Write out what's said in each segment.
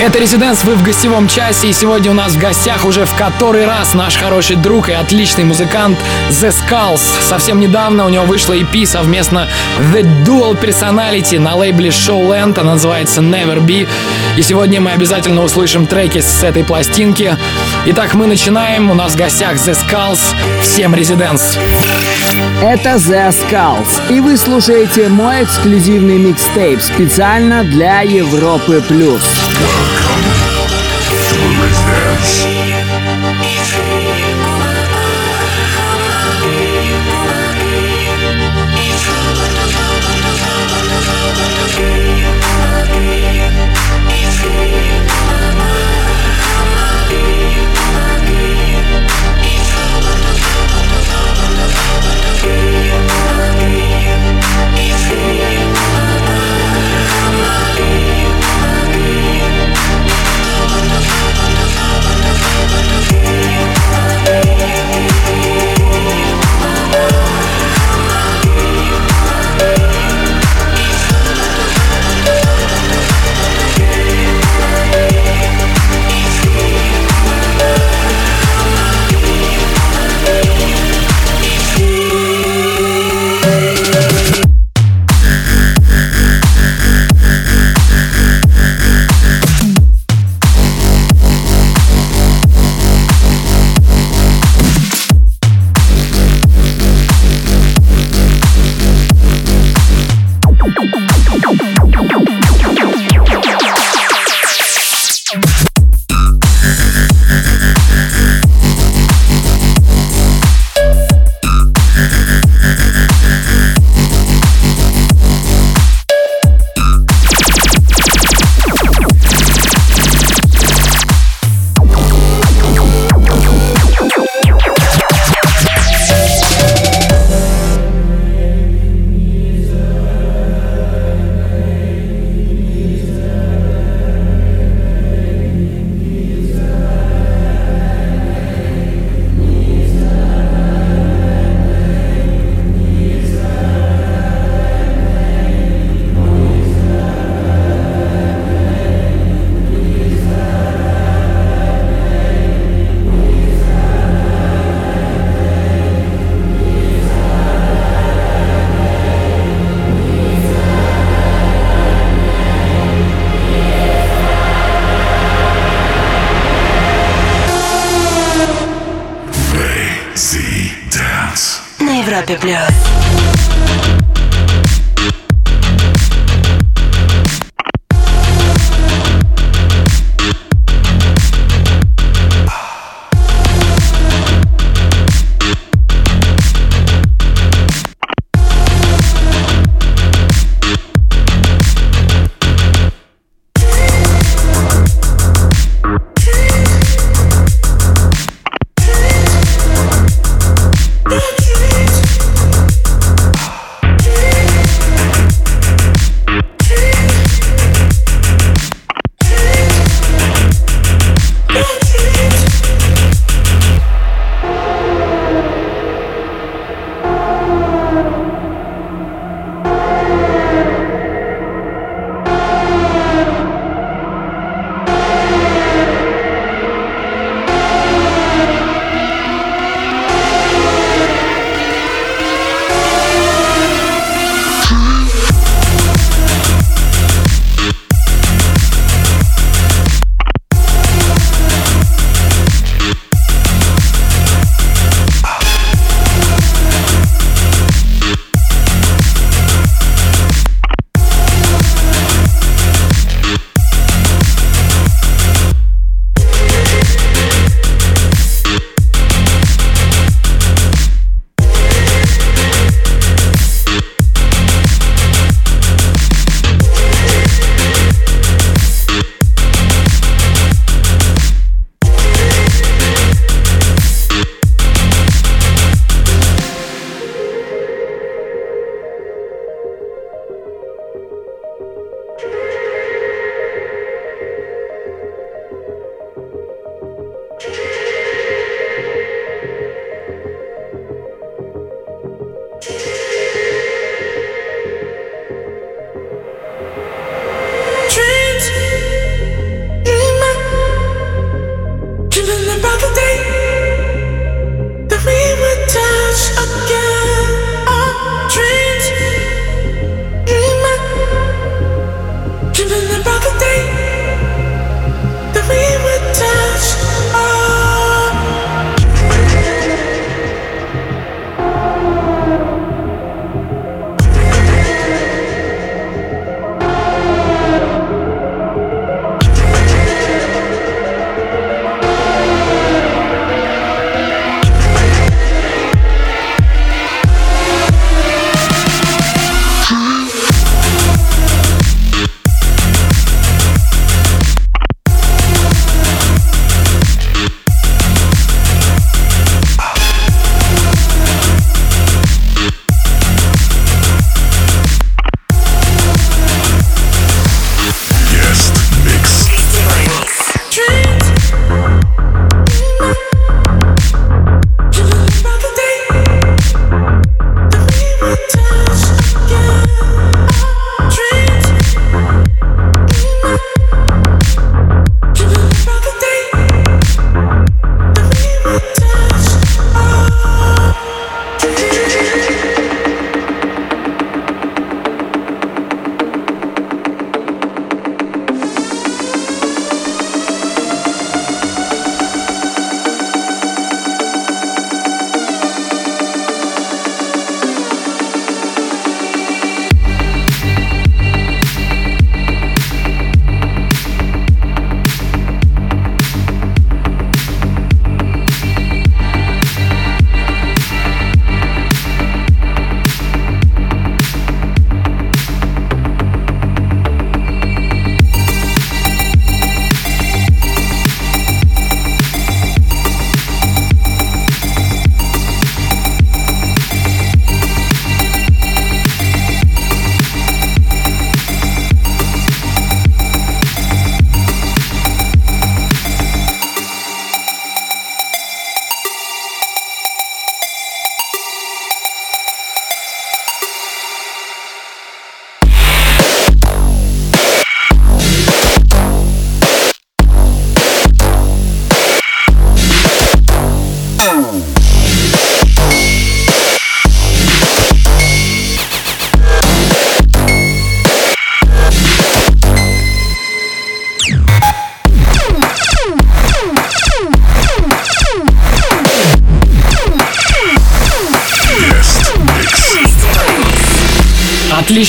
Это «Резиденс», вы в гостевом часе, и сегодня у нас в гостях уже в который раз наш хороший друг и отличный музыкант The Skulls. Совсем недавно у него вышла EP совместно The Dual Personality на лейбле Showland, она называется Never Be. И сегодня мы обязательно услышим треки с этой пластинки. Итак, мы начинаем, у нас в гостях The Skulls. Всем «Резиденс». Это The Skulls, и вы слушаете мой эксклюзивный микстейп специально для Европы+. плюс. Residence. Европе плюс.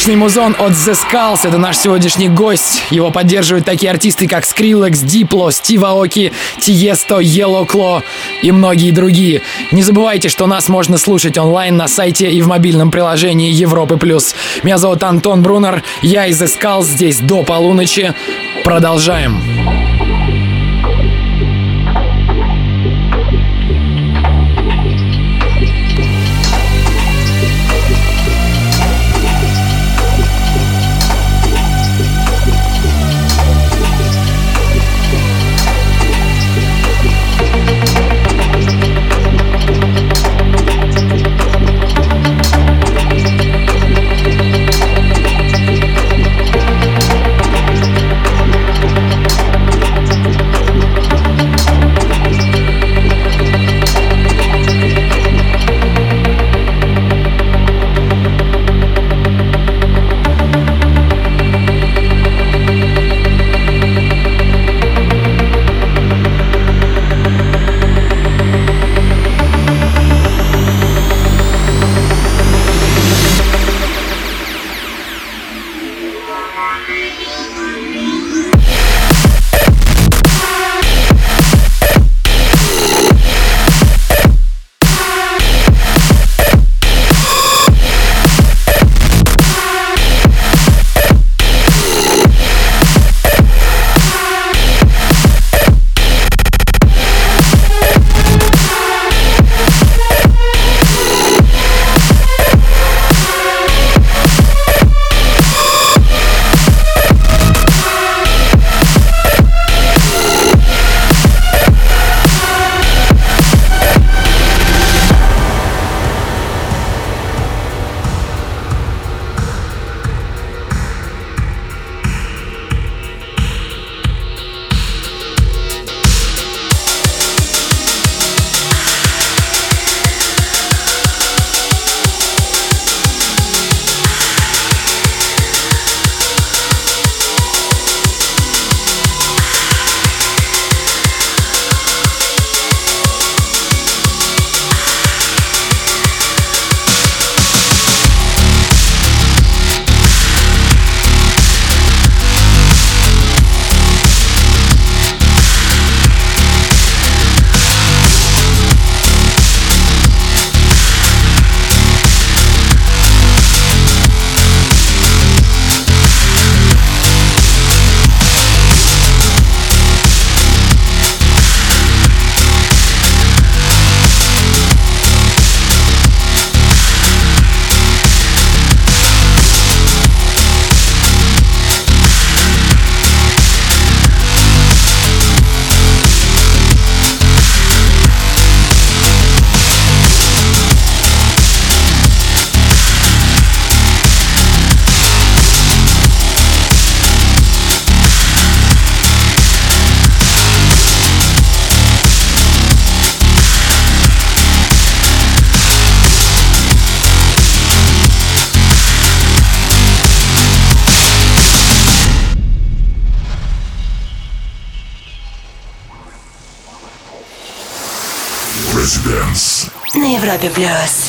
Отличный музон от The Skulls, это наш сегодняшний гость. Его поддерживают такие артисты, как Skrillex, Diplo, Стив Аоки, Тиесто, Yellow Claw и многие другие. Не забывайте, что нас можно слушать онлайн на сайте и в мобильном приложении Европы+. плюс. Меня зовут Антон Брунер, я из The Skulls, здесь до полуночи. Продолжаем. на The Blues.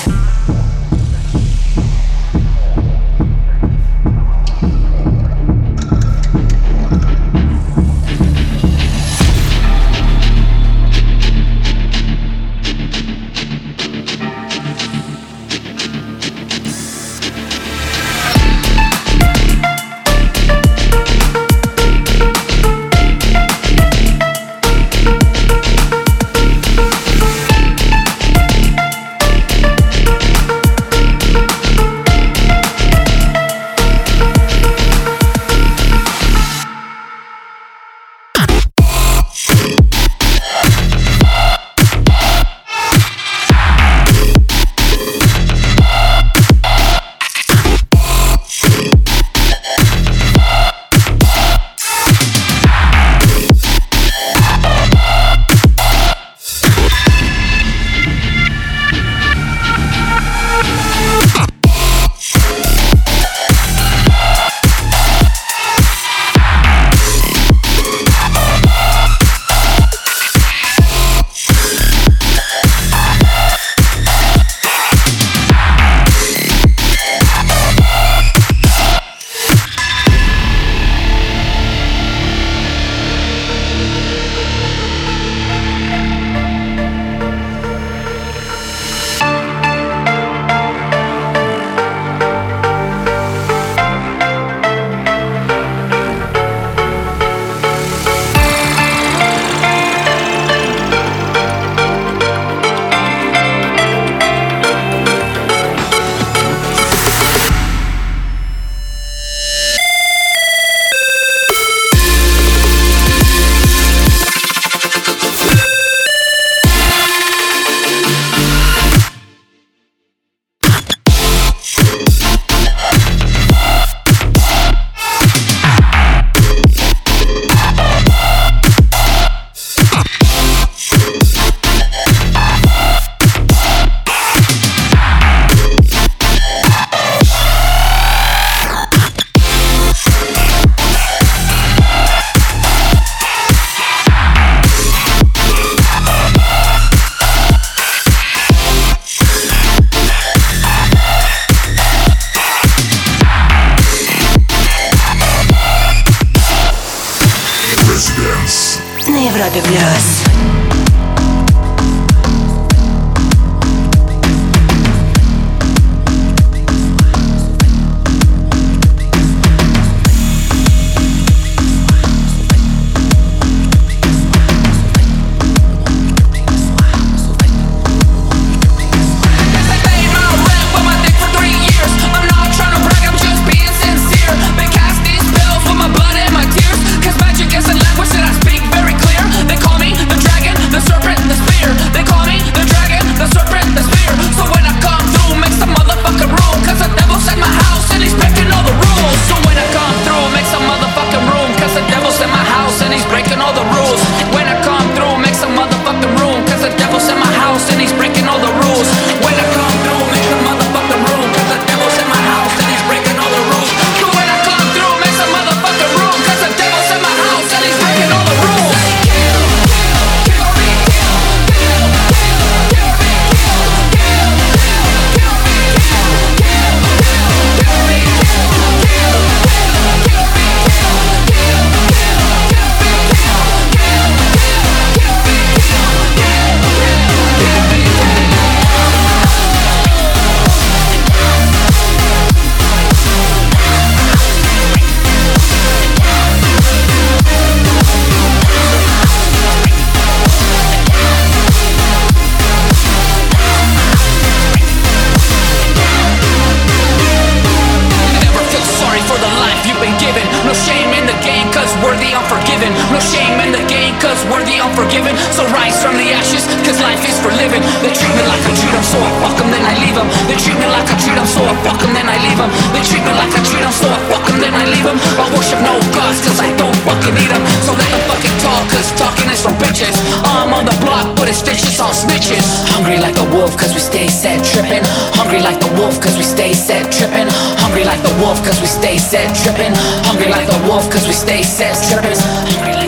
stepping. Hungry like a wolf, cause we stay set strippers. Hungry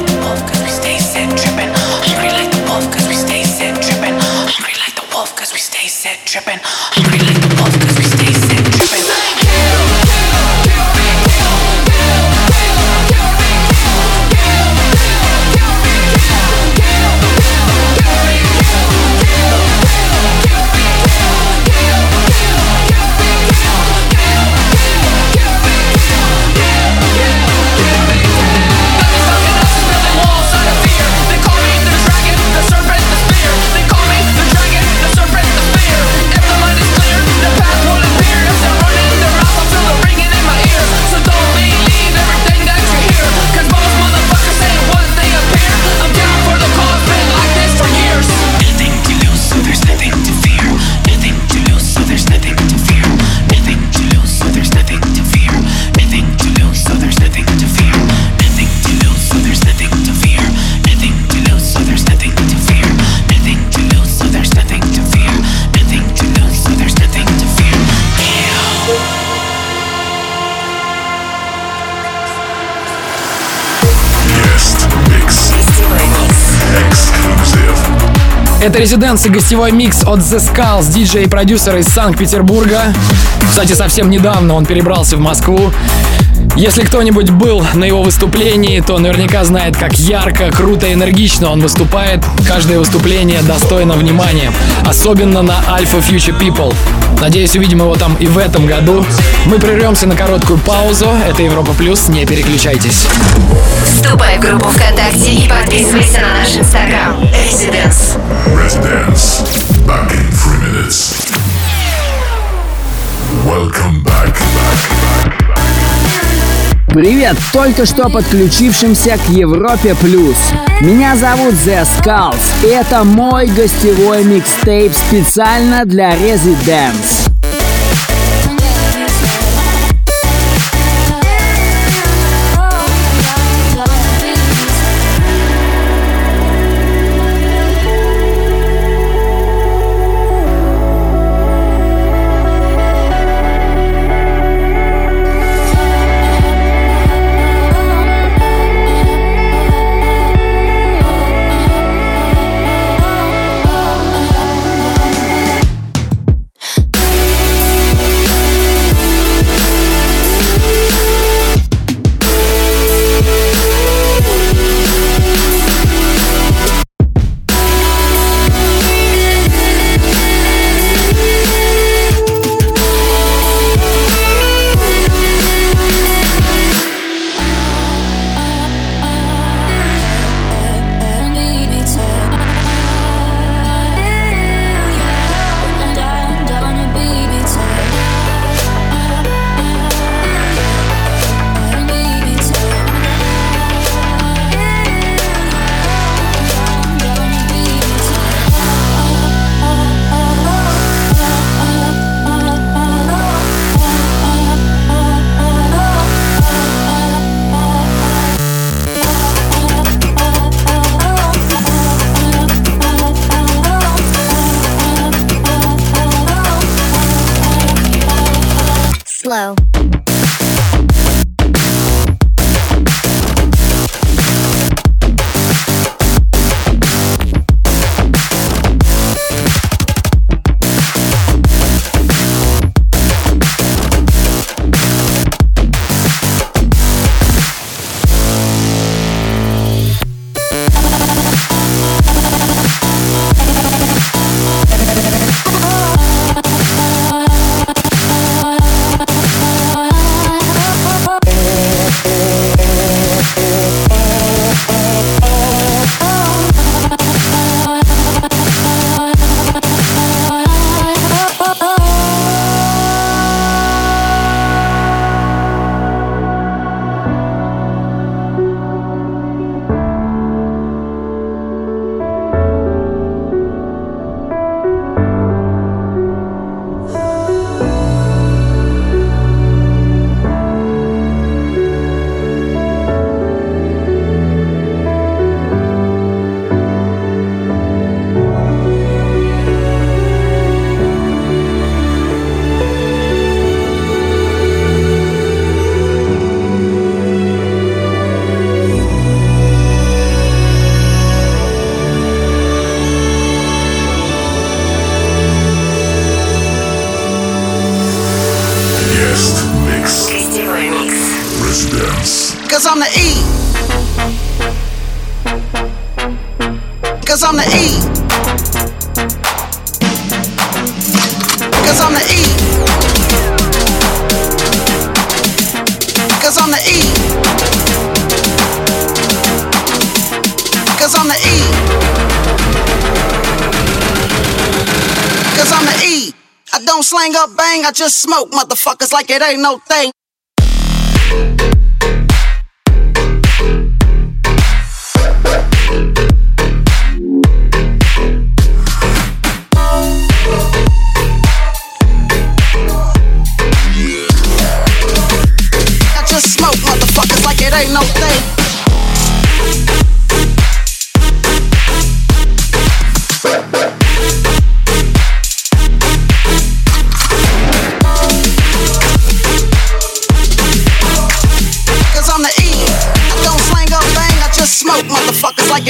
Это резиденс и гостевой микс от The Skulls, диджей и продюсер из Санкт-Петербурга. Кстати, совсем недавно он перебрался в Москву. Если кто-нибудь был на его выступлении, то наверняка знает, как ярко, круто и энергично он выступает. Каждое выступление достойно внимания. Особенно на Alpha Future People. Надеюсь, увидим его там и в этом году. Мы прервемся на короткую паузу. Это Европа Плюс, не переключайтесь. Вступай в группу ВКонтакте и подписывайся на наш инстаграм. Residence. Residence. Back in three minutes. Welcome back. Привет только что подключившимся к Европе Плюс. Меня зовут The Skulls, это мой гостевой микстейп специально для Residence. Just smoke motherfuckers like it ain't no thing.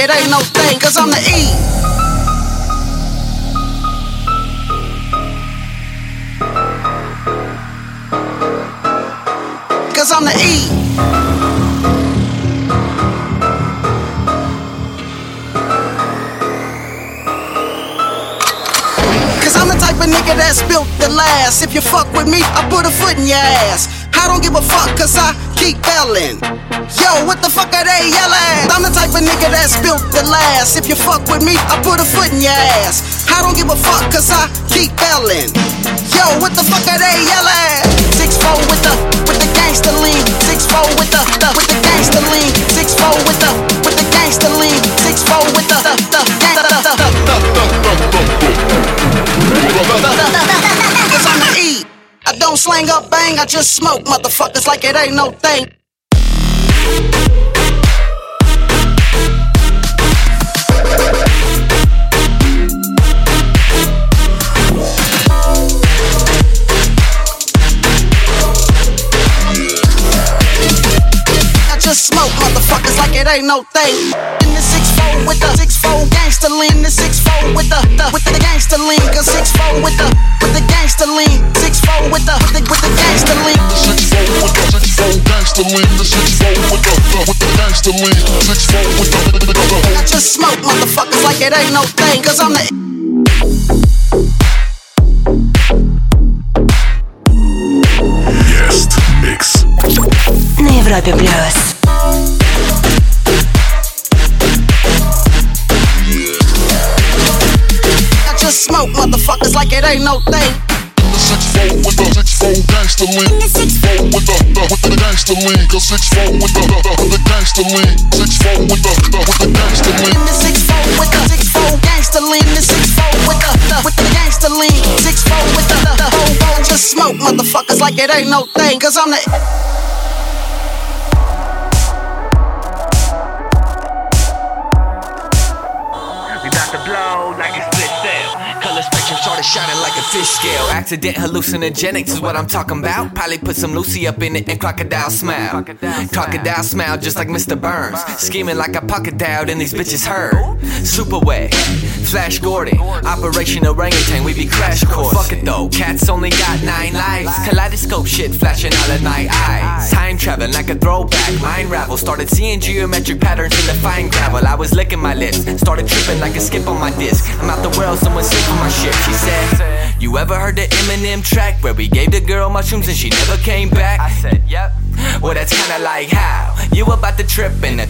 It ain't no thing. Cause I'm the E. Cause I'm the E. Cause I'm the type of nigga that's built to last. If you fuck with me, I put a foot in your ass. I don't give a fuck cause I keep belling. Yo, what the fuck are they yelling? I'm the type of nigga that's built to last. If you fuck with me, I put a foot in your ass. I don't give a fuck cause I keep belling. Yo, what the fuck are they yelling? Six four with the with the gangster lean. Six four with the, the with the gangster lean. Six four with the with the gangster lean. Six four with the the the gang- the, the, the, Cause I'm the E. I don't slang up bang, I just smoke motherfuckers like it ain't no thing. I just smoke motherfuckers like it ain't no thing. With the six four gangster lean, the six four with the, the with the gangster lean, cause six four with the with the gangster lean, with the gangster lean, six four with the the, the, the, I just smoke motherfuckers like it ain't no thing, cause I'm the Guest mix. На Европе плюс. I just smoke motherfuckers like it ain't no thing. the six four with the six four gangster lean, six four with the the with the gangster lean, cause six four with the the, the, the gangster lean, six four with the the with the gangster lean. The six four with the six four gangster lean, the six four with the, the with the gangster lean, six four with the the, the whole whole just smoke motherfuckers like it ain't no thing, cause I'm the shining like a fish scale. Accident hallucinogenics is what I'm talking about. Probably put some Lucy up in it and crocodile smile. Crocodile smile just like Mr. Burns. Scheming like a pocket dialed and these bitches heard. Super wet. Flash Gordon. Operation Orangutan, we be crash course. Fuck it though, cats only got nine lives. Kaleidoscope shit flashing all in my eyes. Time traveling like a throwback. Mind ravel. Started seeing geometric patterns in the fine gravel. I was licking my lips. Started tripping like a skip on my disc. I'm out the world, someone sing for my shit. She said, You ever heard the Eminem track where we gave the girl mushrooms and she never came back? I said, Yep. Well, that's kinda like how you about to trip in a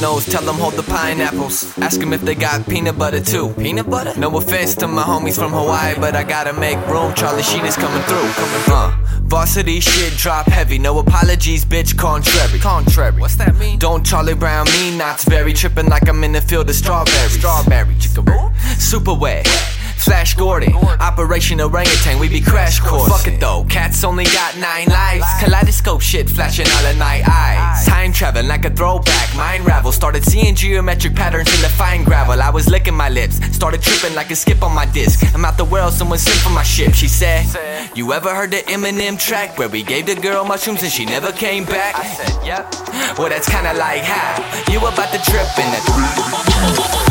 Domino's, tell them hold the pineapples. Ask them if they got peanut butter too. Peanut butter? No offense to my homies from Hawaii, but I gotta make room. Charlie Sheen is coming through. Uh, varsity shit drop heavy. No apologies, bitch. Contrary. Contrary. What's that mean? Don't Charlie Brown me not very tripping like I'm in the field of strawberries. Strawberry. Chickaroo. Super wet. Flash Gordon, Operation Orangutan, we be crash course. Fuck it though, cats only got nine lives. Kaleidoscope shit flashing all in my eyes. Time traveling like a throwback, mind ravel. Started seeing geometric patterns in the fine gravel. I was licking my lips, started tripping like a skip on my disc. I'm out the world, someone sing for my ship. She said, You ever heard the Eminem track where we gave the girl mushrooms and she never came back? I said, Yep. Well, that's kinda like how you about to trip in the.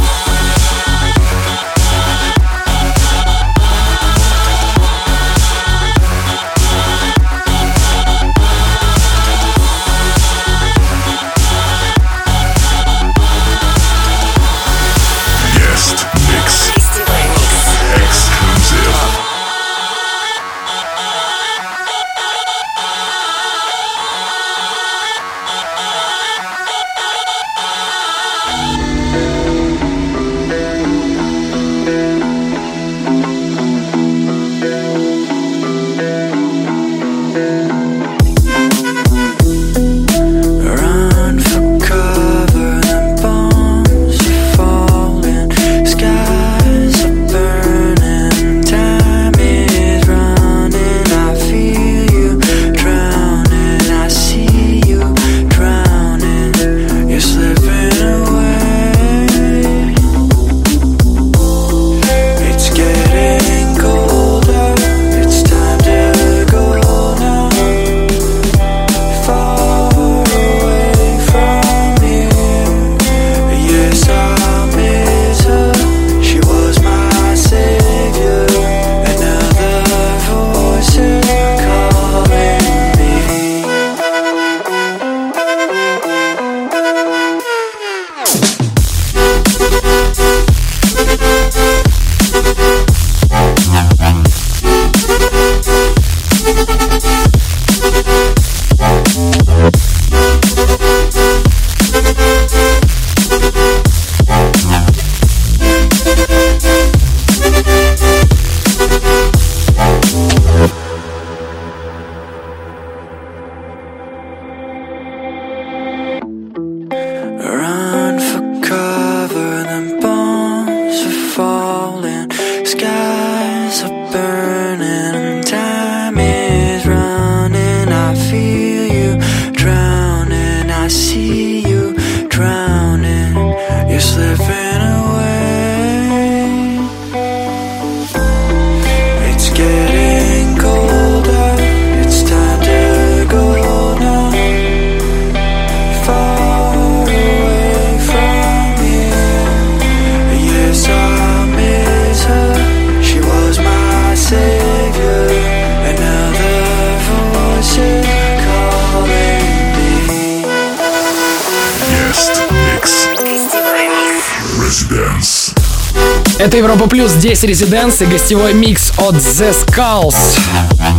Здесь резиденс и гостевой микс от The Skulls.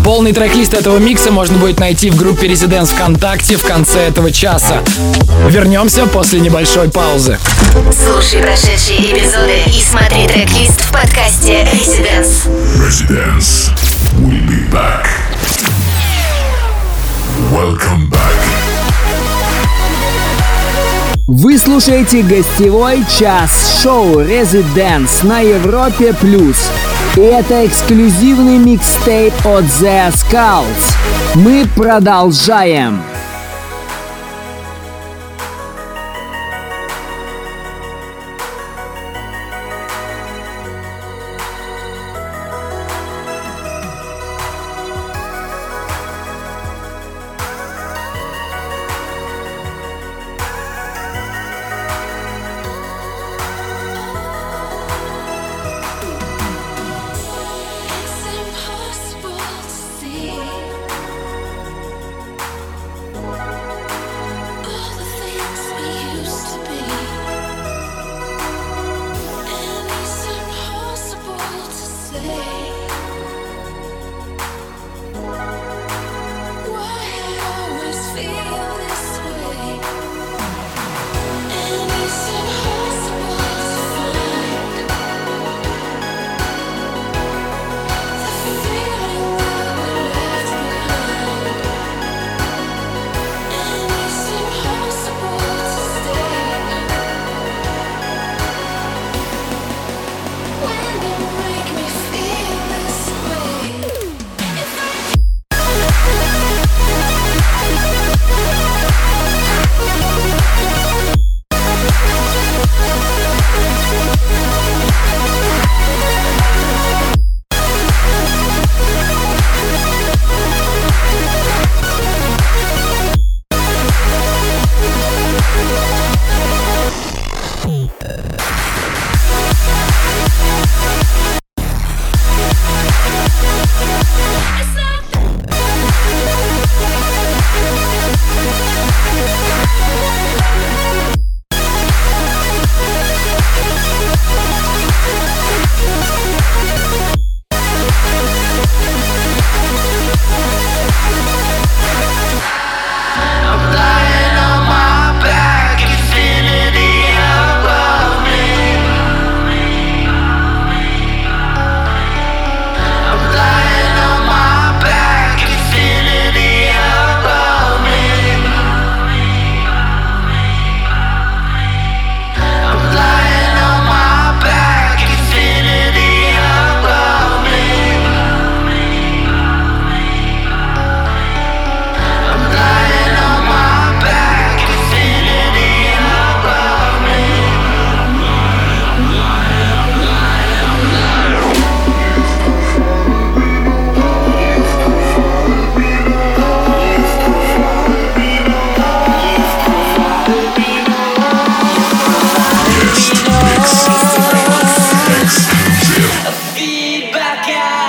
Полный трек-лист этого микса можно будет найти в группе Резиденс ВКонтакте в конце этого часа. Вернемся после небольшой паузы. Слушай прошедшие эпизоды и смотри трек-лист в подкасте Резиденс. Резиденс. We'll be back. Welcome back. Residence. слушаете гостевой час шоу Residence на Европе+. плюс. И это эксклюзивный микстейп от The Skulls. Мы продолжаем. back out.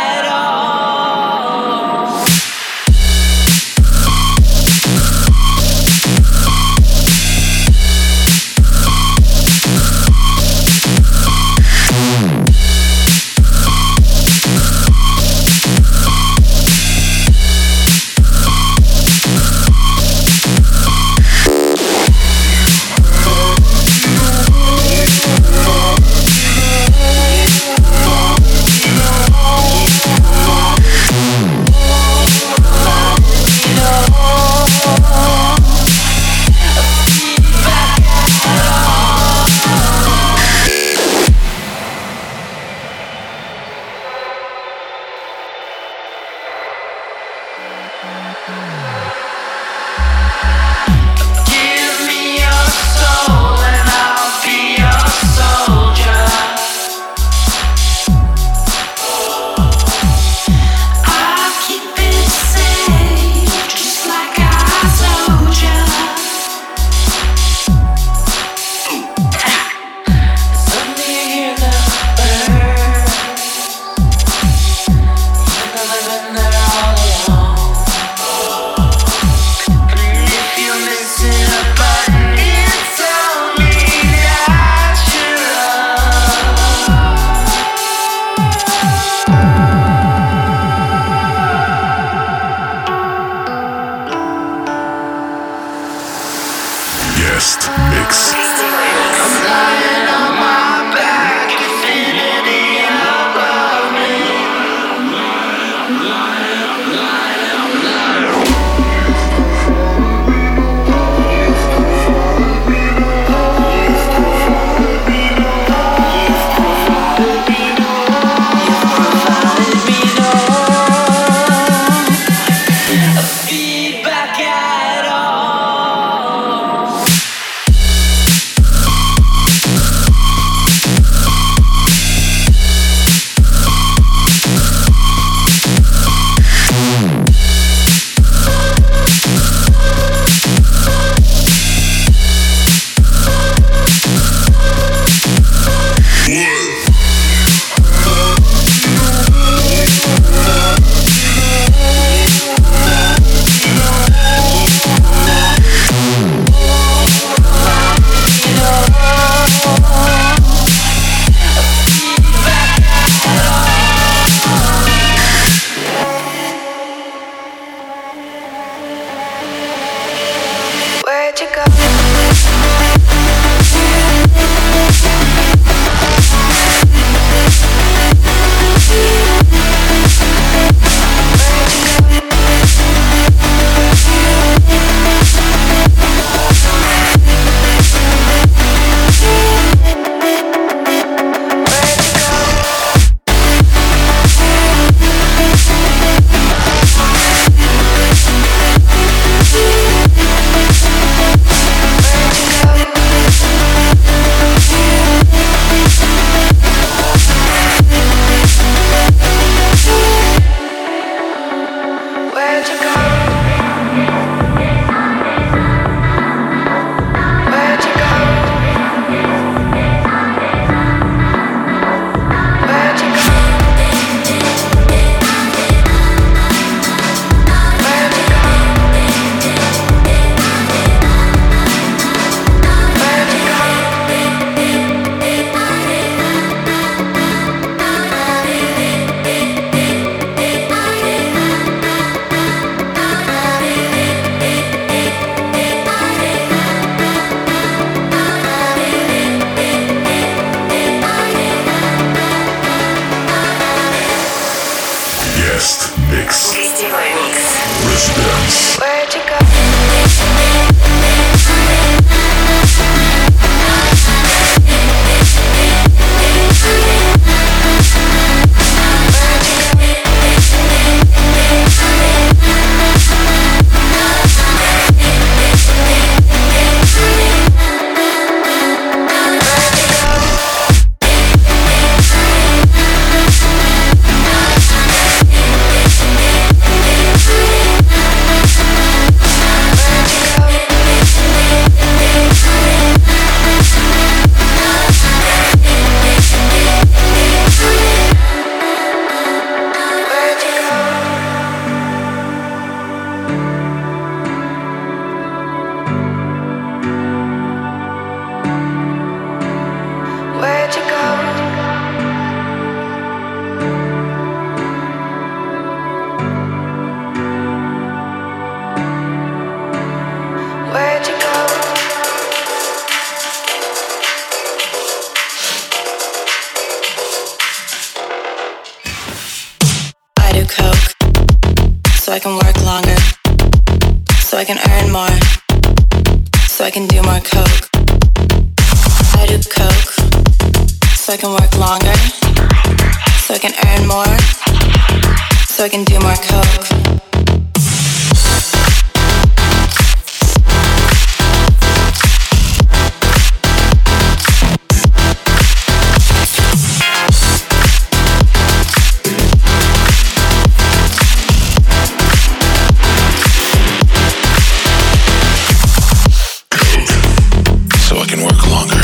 can work longer,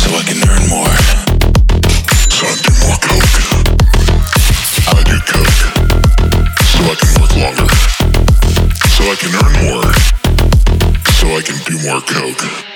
so I can earn more. So I can more coke. I do coke, so I can work longer, so I can earn more, so I can do more coke.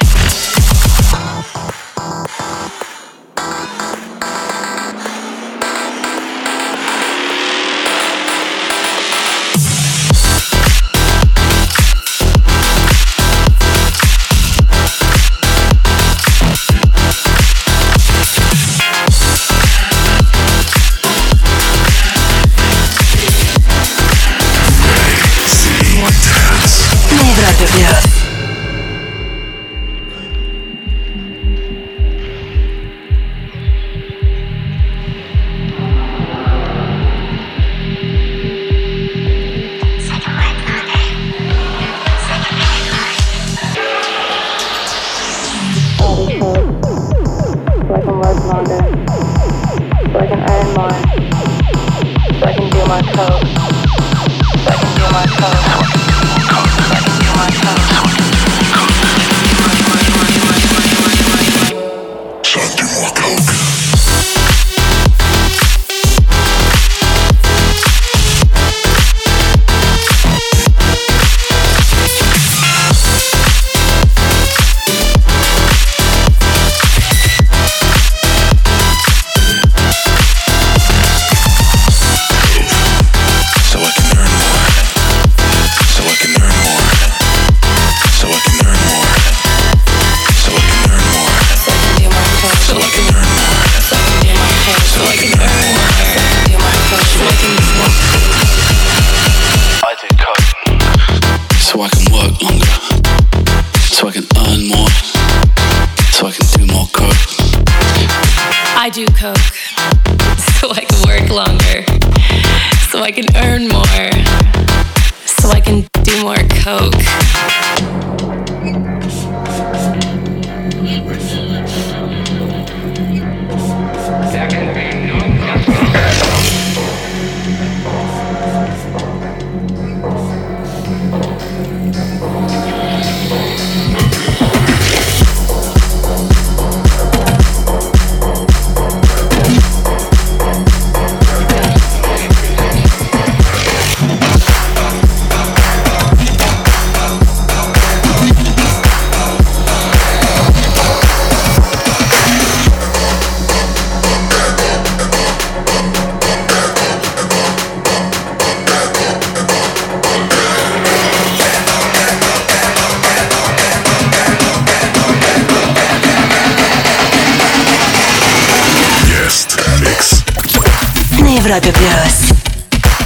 Европе плюс.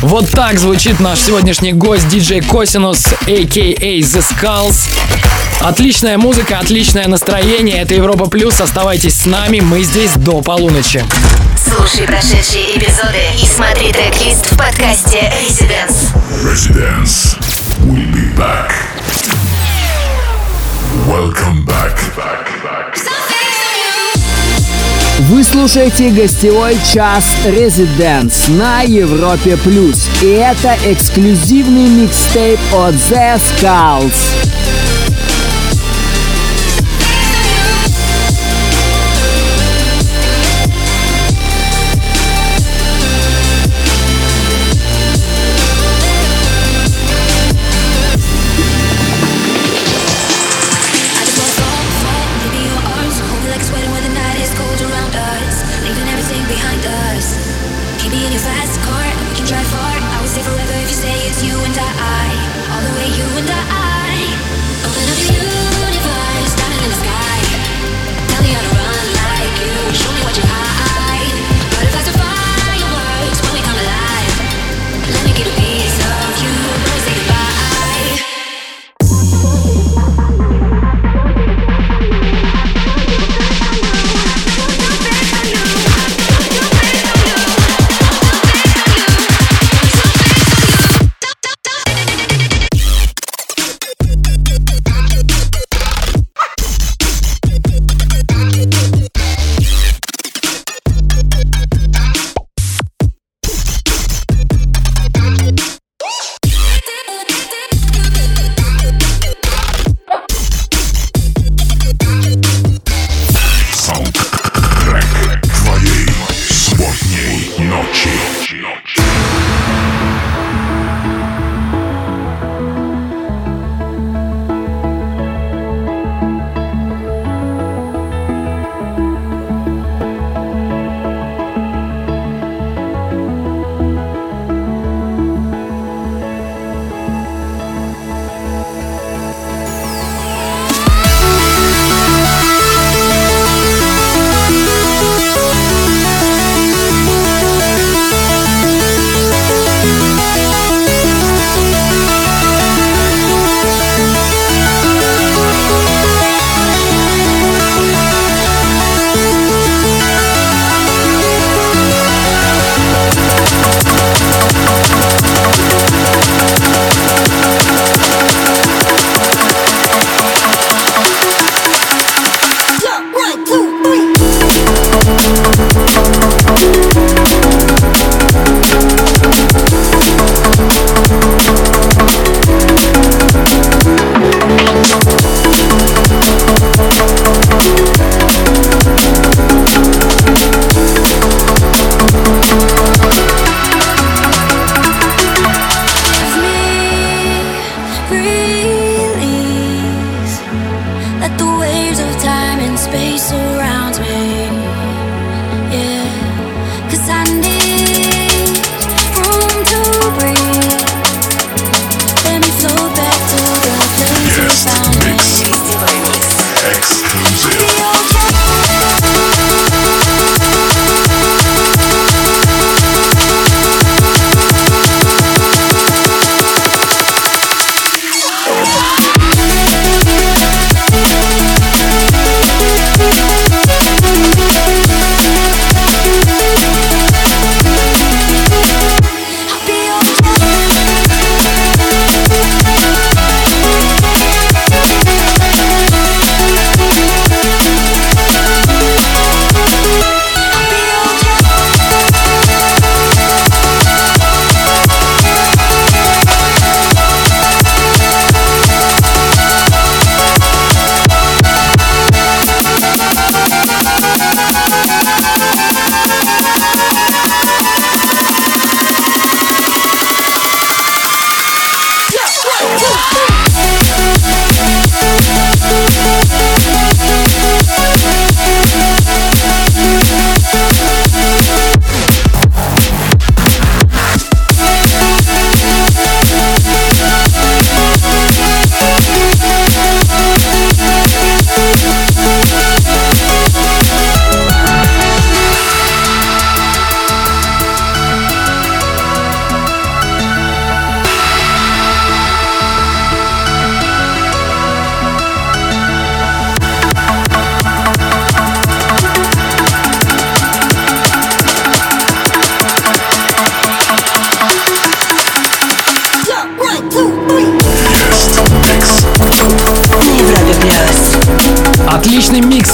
Вот так звучит наш сегодняшний гость диджей Косинус, а.к.а. The Skulls. Отличная музыка, отличное настроение. Это Европа Плюс. Оставайтесь с нами. Мы здесь до полуночи. Слушай прошедшие эпизоды и смотри трек-лист в подкасте Residence. Residence. We'll be back. Welcome back. back, back. Вы слушаете гостевой час Residence на Европе Плюс. И это эксклюзивный микстейп от The Skulls.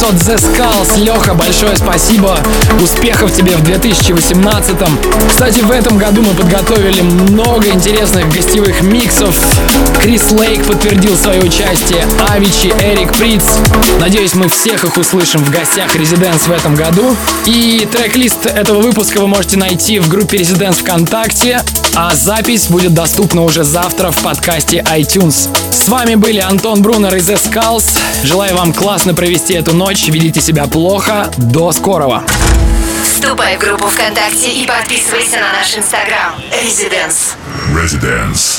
От The Skulls. Леха, большое спасибо. Успехов тебе в 2018. Кстати, в этом году мы подготовили много интересных гостевых миксов. Крис Лейк подтвердил свое участие, Авичи, Эрик Приц. Надеюсь, мы всех их услышим в гостях Резиденс в этом году. И трек-лист этого выпуска вы можете найти в группе Резиденс ВКонтакте, а запись будет доступна уже завтра в подкасте iTunes. С вами были Антон Брунер из Skulls. Желаю вам классно провести эту ночь, ведите себя плохо. До скорого! Вступай в группу ВКонтакте и подписывайся на наш инстаграм. Резиденс. Residence.